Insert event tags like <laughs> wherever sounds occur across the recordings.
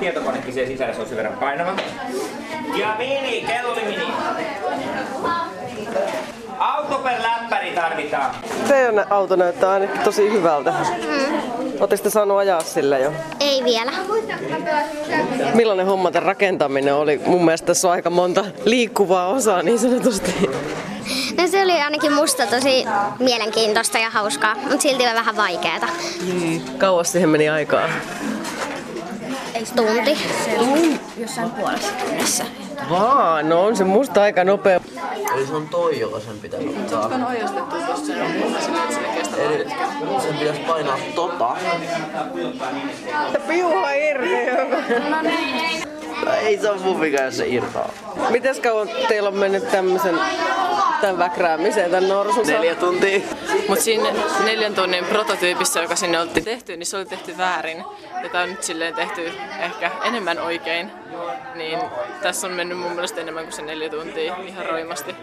tietokonekin siellä sisällä, se on sen verran painava. Ja mini, kello mini. Auto per läppäri tarvitaan. Teidän auto näyttää ainakin tosi hyvältä. Mm. Oletteko te saanut ajaa sillä jo? Ei vielä. Millainen homma tämän rakentaminen oli? Mun mielestä tässä on aika monta liikkuvaa osaa niin sanotusti. No se oli ainakin musta tosi mielenkiintoista ja hauskaa, mutta silti vähän vaikeeta. Niin. Kauas siihen meni aikaa. Tunti. jossain puolessa tunnissa. Vaan, no on se musta aika nopea. Eli se on toi, joka sen pitää ottaa. On ojastettu tuossa se on että se kestää Eli sen pitäisi painaa tota. Piuha irti. No ei se on mun vika, jos se irtaa. Mites kauan teillä on mennyt tämmöisen tämän väkräämiseen, tämän norsun? Neljä tuntia. Mutta siinä neljän tunnin prototyypissä, joka sinne oltiin tehty, niin se oli tehty väärin. Ja tämä on nyt silleen tehty ehkä enemmän oikein. Niin tässä on mennyt mun mielestä enemmän kuin se neljä tuntia ihan roimasti.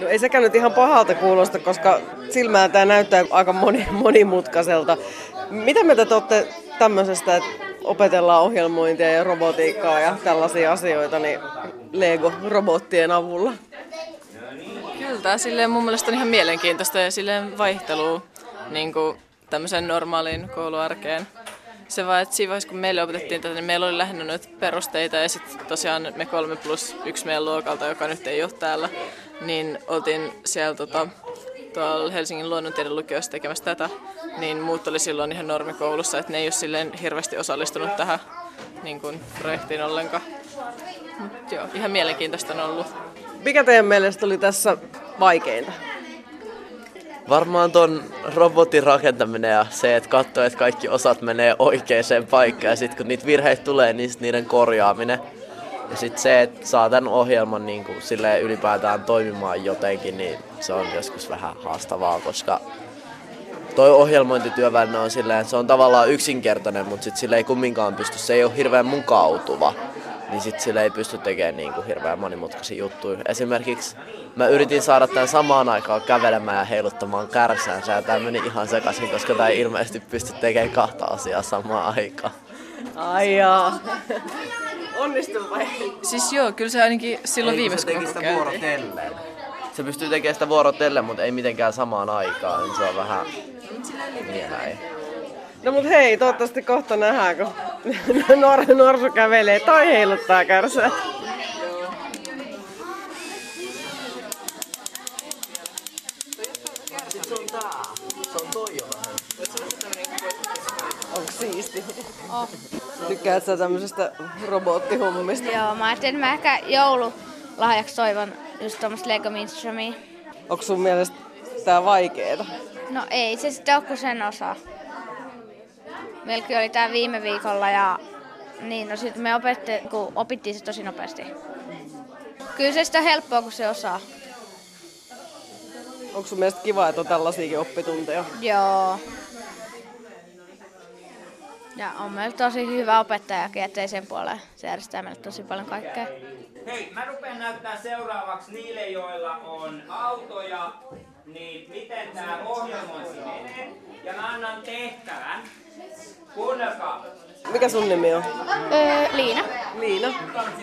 No ei sekään nyt ihan pahalta kuulosta, koska silmään tämä näyttää aika moni, monimutkaiselta. Mitä mieltä te olette tämmöisestä, että opetellaan ohjelmointia ja robotiikkaa ja tällaisia asioita niin Lego-robottien avulla? Kyllä silleen mun mielestä on ihan mielenkiintoista ja silleen vaihtelua niin kuin tämmöiseen normaaliin kouluarkeen. Se vaan, että siinä vaiheessa kun meille opetettiin tätä, niin meillä oli lähinnä noita perusteita ja sitten tosiaan me kolme plus yksi meidän luokalta, joka nyt ei ole täällä, niin oltiin siellä tota, tuolla Helsingin luonnontieteen lukiossa tekemässä tätä, niin muut oli silloin ihan normikoulussa, että ne ei ole silleen hirveästi osallistunut tähän niin kuin, projektiin ollenkaan. Mut joo, ihan mielenkiintoista on ollut. Mikä teidän mielestä oli tässä vaikeinta? Varmaan ton robotin rakentaminen ja se, että katsoo, että kaikki osat menee oikeaan paikkaan ja sitten kun niitä virheitä tulee, niin sit niiden korjaaminen. Ja sitten se, että saa tämän ohjelman niin kuin silleen ylipäätään toimimaan jotenkin, niin se on joskus vähän haastavaa, koska toi ohjelmointityöväline on silleen, että se on tavallaan yksinkertainen, mutta sitten sille ei kumminkaan pysty, se ei ole hirveän mukautuva. Niin sitten sille ei pysty tekemään niin kuin hirveän monimutkaisia juttuja. Esimerkiksi mä yritin saada tämän samaan aikaan kävelemään ja heiluttamaan kärsäänsä ja tämä meni ihan sekaisin, koska tämä ei ilmeisesti pysty tekemään kahta asiaa samaan aikaan. Ai jaa. Onnistuu vai? Siis joo, kyllä se ainakin silloin Ei, kun viimeksi se teki kun sitä. Se pystyy tekemään sitä vuorotellen, mutta ei mitenkään samaan aikaan. Niin se on vähän niin näin. No mut hei, toivottavasti kohta nähdään, kun <laughs> nor- norsu kävelee tai heiluttaa kärsää. Onko siisti? Oh. Tykkäät sä tämmöisestä robottihommista? Joo, mä ajattelin, että mä ehkä joululahjaksi toivon just tuommoista Lego Minstromia. Onko sun mielestä tää vaikeeta? No ei se sitten ole kuin sen osa. Meilläkin oli tää viime viikolla ja niin, no sitten me opetti, kun opittiin se tosi nopeasti. Kyllä se on helppoa, kun se osaa. Onko sun mielestä kiva, että on tällaisiakin oppitunteja? Joo. Ja on meillä tosi hyvä opettajakin, ettei sen puoleen. Se järjestää meille tosi paljon kaikkea. Hei, mä rupean näyttää seuraavaksi niille, joilla on autoja, niin miten tää ohjelmointi menee. Ja mä annan tehtävän. Kuunnelkaa. Mikä sun nimi on? Öö, Liina. Liina.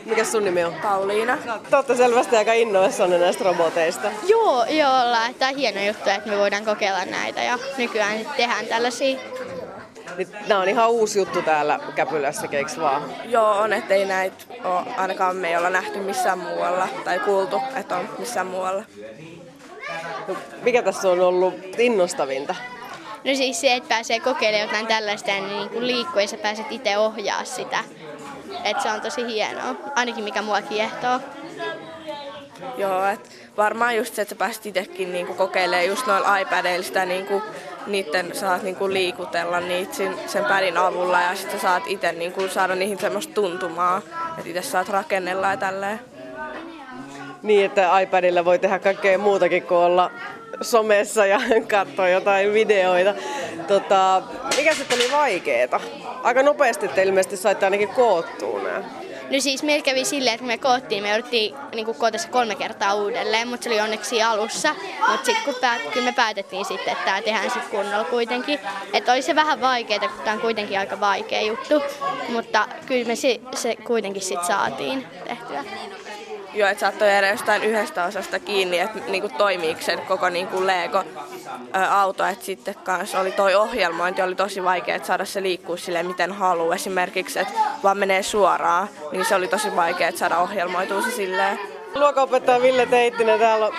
Mikä sun nimi on? Pauliina. Te olette selvästi aika innoissanne näistä roboteista. Joo, joo, ollaan. Tämä on hieno juttu, että me voidaan kokeilla näitä ja nykyään nyt tehdään tällaisia. Niin, nämä on ihan uusi juttu täällä Käpylässä, eiks vaan? Joo, on, ettei näitä ole ainakaan me ei olla nähty missään muualla tai kuultu, että on missään muualla. No, Mikä tässä on ollut innostavinta? No siis se, että pääsee kokeilemaan jotain tällaista ja niin kuin liikkuu ja sä pääset itse ohjaa sitä. Että se on tosi hienoa, ainakin mikä mua kiehtoo. Joo, että varmaan just se, että sä pääsit itsekin niinku kokeilemaan just noilla iPadeilla sitä niinku, niiden saat niinku liikutella niitä sen, pädin avulla ja sitten saat itse niinku saada niihin semmoista tuntumaa, että itse saat rakennella ja tälleen. Niin, että iPadilla voi tehdä kaikkea muutakin kuin olla somessa ja <laughs> katsoa jotain videoita. Tota, mikä sitten oli vaikeeta? Aika nopeasti te ilmeisesti saitte ainakin koottua nämä. No siis meillä kävi silleen, että me koottiin, me jouduttiin niin koota se kolme kertaa uudelleen, mutta se oli onneksi alussa. Mutta sitten kun päät, kyllä me päätettiin sitten, että tämä tehdään sitten kunnolla kuitenkin. Että oli se vähän vaikeaa, kun tämä on kuitenkin aika vaikea juttu, mutta kyllä me se, se kuitenkin sitten saatiin tehtyä. Joo, että saattoi jäädä jostain yhdestä osasta kiinni, että niinku toimiiko sen koko niinku Lego-auto. Että sitten kanssa oli toi ohjelmointi, oli tosi vaikea että saada se liikkua sille miten haluaa. Esimerkiksi, että vaan menee suoraan, niin se oli tosi vaikea että saada ohjelmoitua se silleen. Luokanopettaja Ville Teittinen, täällä on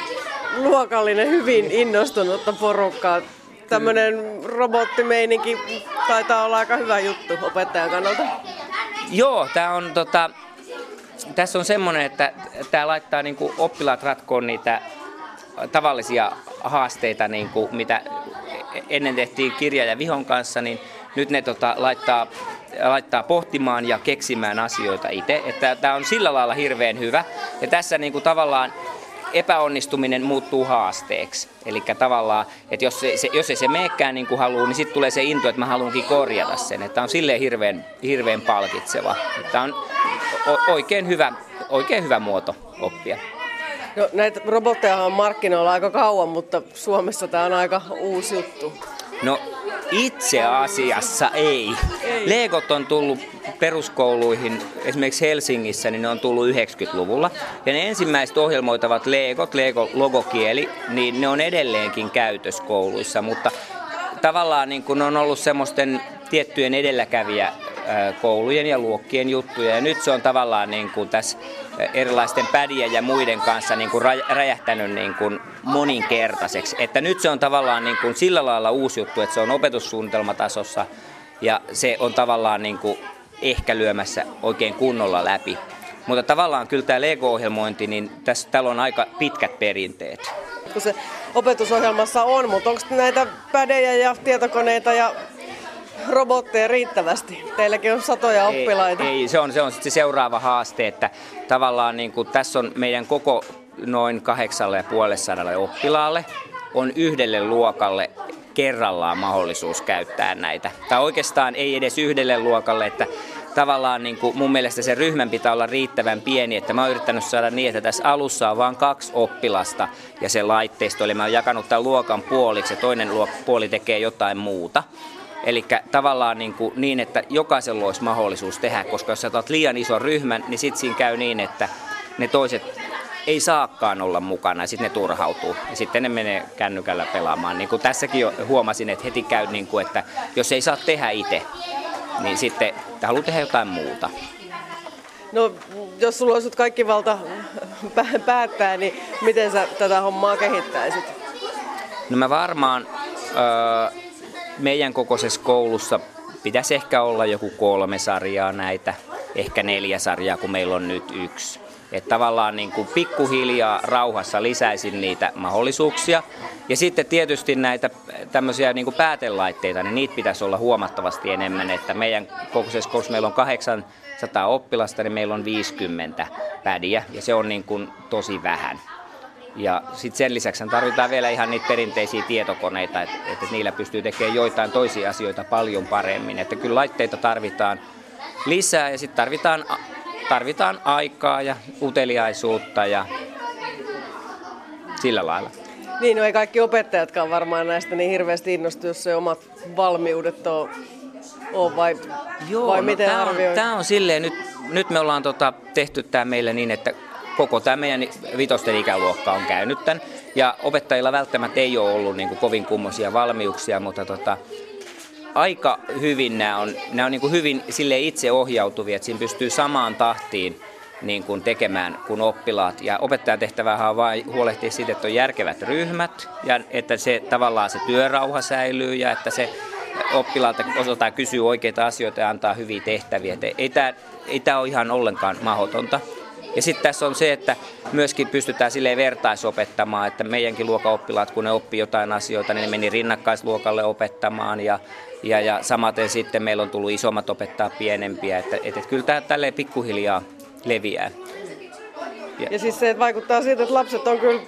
luokallinen, hyvin innostunutta porukkaa. Tämmöinen robottimeininki taitaa olla aika hyvä juttu opettajan kannalta. Joo, tämä on tota, tässä on semmoinen, että tämä laittaa niin kuin oppilaat ratkoon niitä tavallisia haasteita, niin kuin mitä ennen tehtiin kirja ja vihon kanssa, niin nyt ne tota, laittaa, laittaa pohtimaan ja keksimään asioita itse. Että tämä on sillä lailla hirveän hyvä. Ja tässä niin kuin tavallaan epäonnistuminen muuttuu haasteeksi. Eli tavallaan, että jos, se, se, jos ei se meekään niin kuin haluaa, niin sitten tulee se into, että mä haluankin korjata sen. Että on silleen hirveän, hirveän palkitseva. Tämä on oikein hyvä, oikein hyvä muoto oppia. No, näitä robotteja on markkinoilla aika kauan, mutta Suomessa tämä on aika uusi juttu. No itse asiassa ei. ei. Legot on tullut peruskouluihin, esimerkiksi Helsingissä, niin ne on tullut 90-luvulla. Ja ne ensimmäiset ohjelmoitavat Legot, Lego logokieli, niin ne on edelleenkin käytössä kouluissa, mutta tavallaan niin kun on ollut semmoisten tiettyjen edelläkävijä koulujen ja luokkien juttuja. Ja nyt se on tavallaan niin kuin tässä erilaisten pädien ja muiden kanssa niin kuin räjähtänyt niin kuin moninkertaiseksi. Että nyt se on tavallaan niin kuin sillä lailla uusi juttu, että se on opetussuunnitelmatasossa ja se on tavallaan niin kuin ehkä lyömässä oikein kunnolla läpi. Mutta tavallaan kyllä tämä Lego-ohjelmointi, niin tässä, täällä on aika pitkät perinteet. Kun se opetusohjelmassa on, mutta onko näitä pädejä ja tietokoneita ja robotteja riittävästi? Teilläkin on satoja oppilaita. Ei, ei se on se, on se seuraava haaste, että tavallaan niin kuin tässä on meidän koko noin kahdeksalle ja puolelle oppilaalle on yhdelle luokalle kerrallaan mahdollisuus käyttää näitä. Tai oikeastaan ei edes yhdelle luokalle, että tavallaan niin kuin mun mielestä se ryhmän pitää olla riittävän pieni, että mä oon yrittänyt saada niin, että tässä alussa on vain kaksi oppilasta ja se laitteisto, eli mä oon jakanut tämän luokan puoliksi ja toinen puoli tekee jotain muuta. Eli tavallaan niin, kuin, niin, että jokaisella olisi mahdollisuus tehdä, koska jos sä otat liian ison ryhmän, niin sitten siinä käy niin, että ne toiset ei saakaan olla mukana ja sitten ne turhautuu. Ja sitten ne menee kännykällä pelaamaan. Niin kuin tässäkin jo huomasin, että heti käy, niin kuin, että jos ei saa tehdä itse, niin sitten haluaa tehdä jotain muuta. No, jos sulla olisi kaikki valta päättää, niin miten sä tätä hommaa kehittäisit? No mä varmaan... Öö, meidän kokoisessa koulussa pitäisi ehkä olla joku kolme sarjaa näitä, ehkä neljä sarjaa, kun meillä on nyt yksi. Että tavallaan niin kuin pikkuhiljaa rauhassa lisäisin niitä mahdollisuuksia. Ja sitten tietysti näitä tämmöisiä niin kuin päätelaitteita, niin niitä pitäisi olla huomattavasti enemmän. Että meidän kokoisessa koulussa meillä on 800 oppilasta, niin meillä on 50 pädiä ja se on niin kuin tosi vähän. Ja sitten sen lisäksi tarvitaan vielä ihan niitä perinteisiä tietokoneita, että, että niillä pystyy tekemään joitain toisia asioita paljon paremmin. Että kyllä laitteita tarvitaan lisää ja sitten tarvitaan, tarvitaan aikaa ja uteliaisuutta ja sillä lailla. Niin, no ei kaikki opettajatkaan varmaan näistä niin hirveästi innostu, jos se omat valmiudet on, on vai, Joo, vai no miten tämä on, tämä on silleen, nyt, nyt me ollaan tota, tehty tämä meille niin, että koko tämä meidän vitosten ikäluokka on käynyt tämän. Ja opettajilla välttämättä ei ole ollut niin kuin kovin kummoisia valmiuksia, mutta tota, aika hyvin nämä on, nämä on niin kuin hyvin sille itse ohjautuvia, että siinä pystyy samaan tahtiin niin kuin tekemään kuin oppilaat. Ja opettajan tehtävähän on vain huolehtia siitä, että on järkevät ryhmät ja että se tavallaan se työrauha säilyy ja että se oppilaalta osataan kysyä oikeita asioita ja antaa hyviä tehtäviä. Ei tämä, ei tämä ole ihan ollenkaan mahdotonta. Ja sitten tässä on se, että myöskin pystytään sille vertaisopettamaan, että meidänkin luokaoppilaat, kun ne oppii jotain asioita, niin ne meni rinnakkaisluokalle opettamaan ja, ja, ja samaten sitten meillä on tullut isommat opettaa pienempiä, että, että, että kyllä tämä tälleen pikkuhiljaa leviää. Ja, ja siis se vaikuttaa siitä, että lapset on kyllä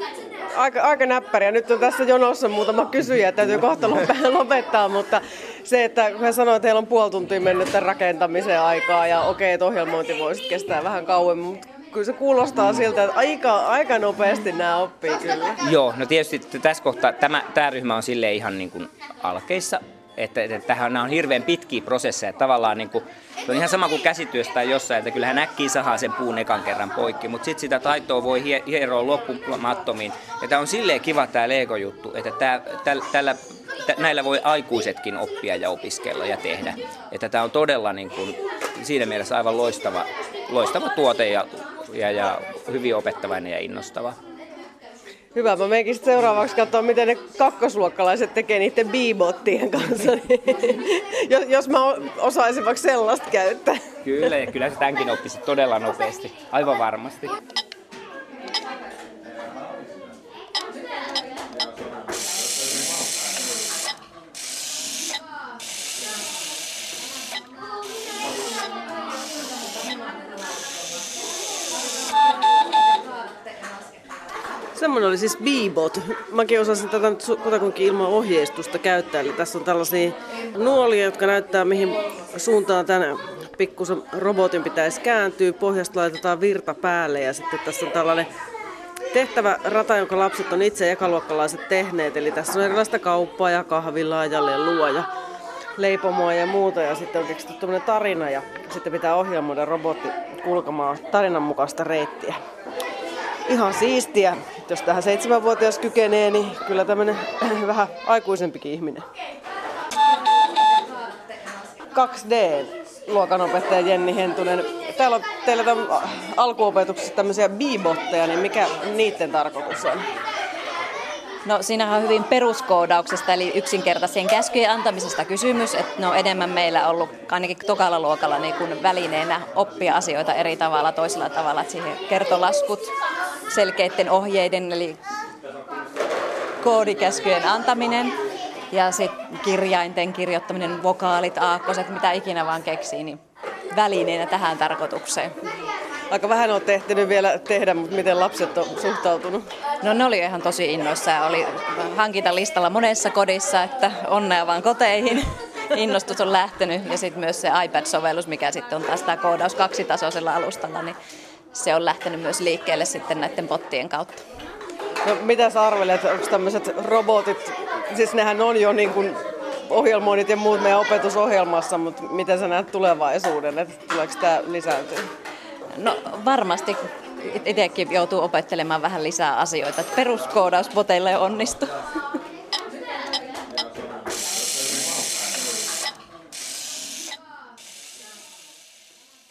aika, aika näppäriä. Nyt on tässä jonossa muutama kysyjä, täytyy kohta <laughs> lopettaa, mutta se, että kun he sanoivat, että heillä on puoli tuntia mennyt tämän rakentamiseen aikaa ja okei, että ohjelmointi voisi kestää vähän kauemmin, mutta kyllä se kuulostaa siltä, että aika, aika nopeasti nämä oppii kyllä. Joo, no tietysti tässä kohtaa tämä, tämä ryhmä on sille ihan niin kuin alkeissa, että, että tähän nämä on hirveän pitkiä prosesseja. Tavallaan niin kuin, se on ihan sama kuin käsityöstä jossain, että kyllähän äkkiä sahaa sen puun ekan kerran poikki, mutta sitten sitä taitoa voi hieroa loppumattomiin. Ja tämä on silleen kiva tämä Lego-juttu, että tämä, tällä, tällä, näillä voi aikuisetkin oppia ja opiskella ja tehdä. Että tämä on todella niin kuin, siinä mielessä aivan loistava, loistava tuote ja, ja, ja hyvin opettavainen ja innostava. Hyvä, mä menenkin seuraavaksi katsoa, miten ne kakkosluokkalaiset tekee niiden bibottien kanssa. <laughs> jos, jos mä osaisin vaikka sellaista käyttää. Kyllä, ja kyllä se tämänkin oppisi todella nopeasti, aivan varmasti. Semmoinen oli siis Beebot. Mäkin osasin tätä nyt kutakuinkin ilman ohjeistusta käyttää. Eli tässä on tällaisia nuolia, jotka näyttää mihin suuntaan tänne pikkusen robotin pitäisi kääntyä. Pohjasta laitetaan virta päälle ja sitten tässä on tällainen tehtävä rata, jonka lapset on itse ekaluokkalaiset tehneet. Eli tässä on erilaista kauppaa ja kahvilaa ja lelua ja leipomoa ja muuta. Ja sitten on keksitty tarina ja sitten pitää ohjelmoida robotti kulkemaan tarinan mukaista reittiä ihan siistiä. Jos tähän seitsemänvuotias kykenee, niin kyllä tämmöinen <clears throat> vähän aikuisempikin ihminen. 2D luokanopettaja Jenni Hentunen. Täällä on teillä alkuopetuksessa tämmöisiä bibotteja, niin mikä niiden tarkoitus on? No siinähän on hyvin peruskoodauksesta eli yksinkertaisen käskyjen antamisesta kysymys, että ne on enemmän meillä ollut ainakin tokalla luokalla niin kuin välineenä oppia asioita eri tavalla, toisella tavalla, että siihen kertolaskut selkeiden ohjeiden eli koodikäskyjen antaminen ja sitten kirjainten kirjoittaminen, vokaalit, aakkoset, mitä ikinä vaan keksii, niin välineenä tähän tarkoitukseen. Aika vähän on tehty vielä tehdä, mutta miten lapset on suhtautunut? No ne oli ihan tosi innoissa. Oli hankintalistalla monessa kodissa, että onnea vaan koteihin. <laughs> Innostus on lähtenyt ja sitten myös se iPad-sovellus, mikä sitten on taas tämä koodaus kaksitasoisella alustalla, niin se on lähtenyt myös liikkeelle sitten näiden pottien kautta. No, mitä sä arvelet, onko tämmöiset robotit, siis nehän on jo niin kuin ohjelmoinnit ja muut meidän opetusohjelmassa, mutta miten sä näet tulevaisuuden, että tuleeko tämä lisääntyä? No varmasti itsekin joutuu opettelemaan vähän lisää asioita. Peruskoodaus boteille onnistuu.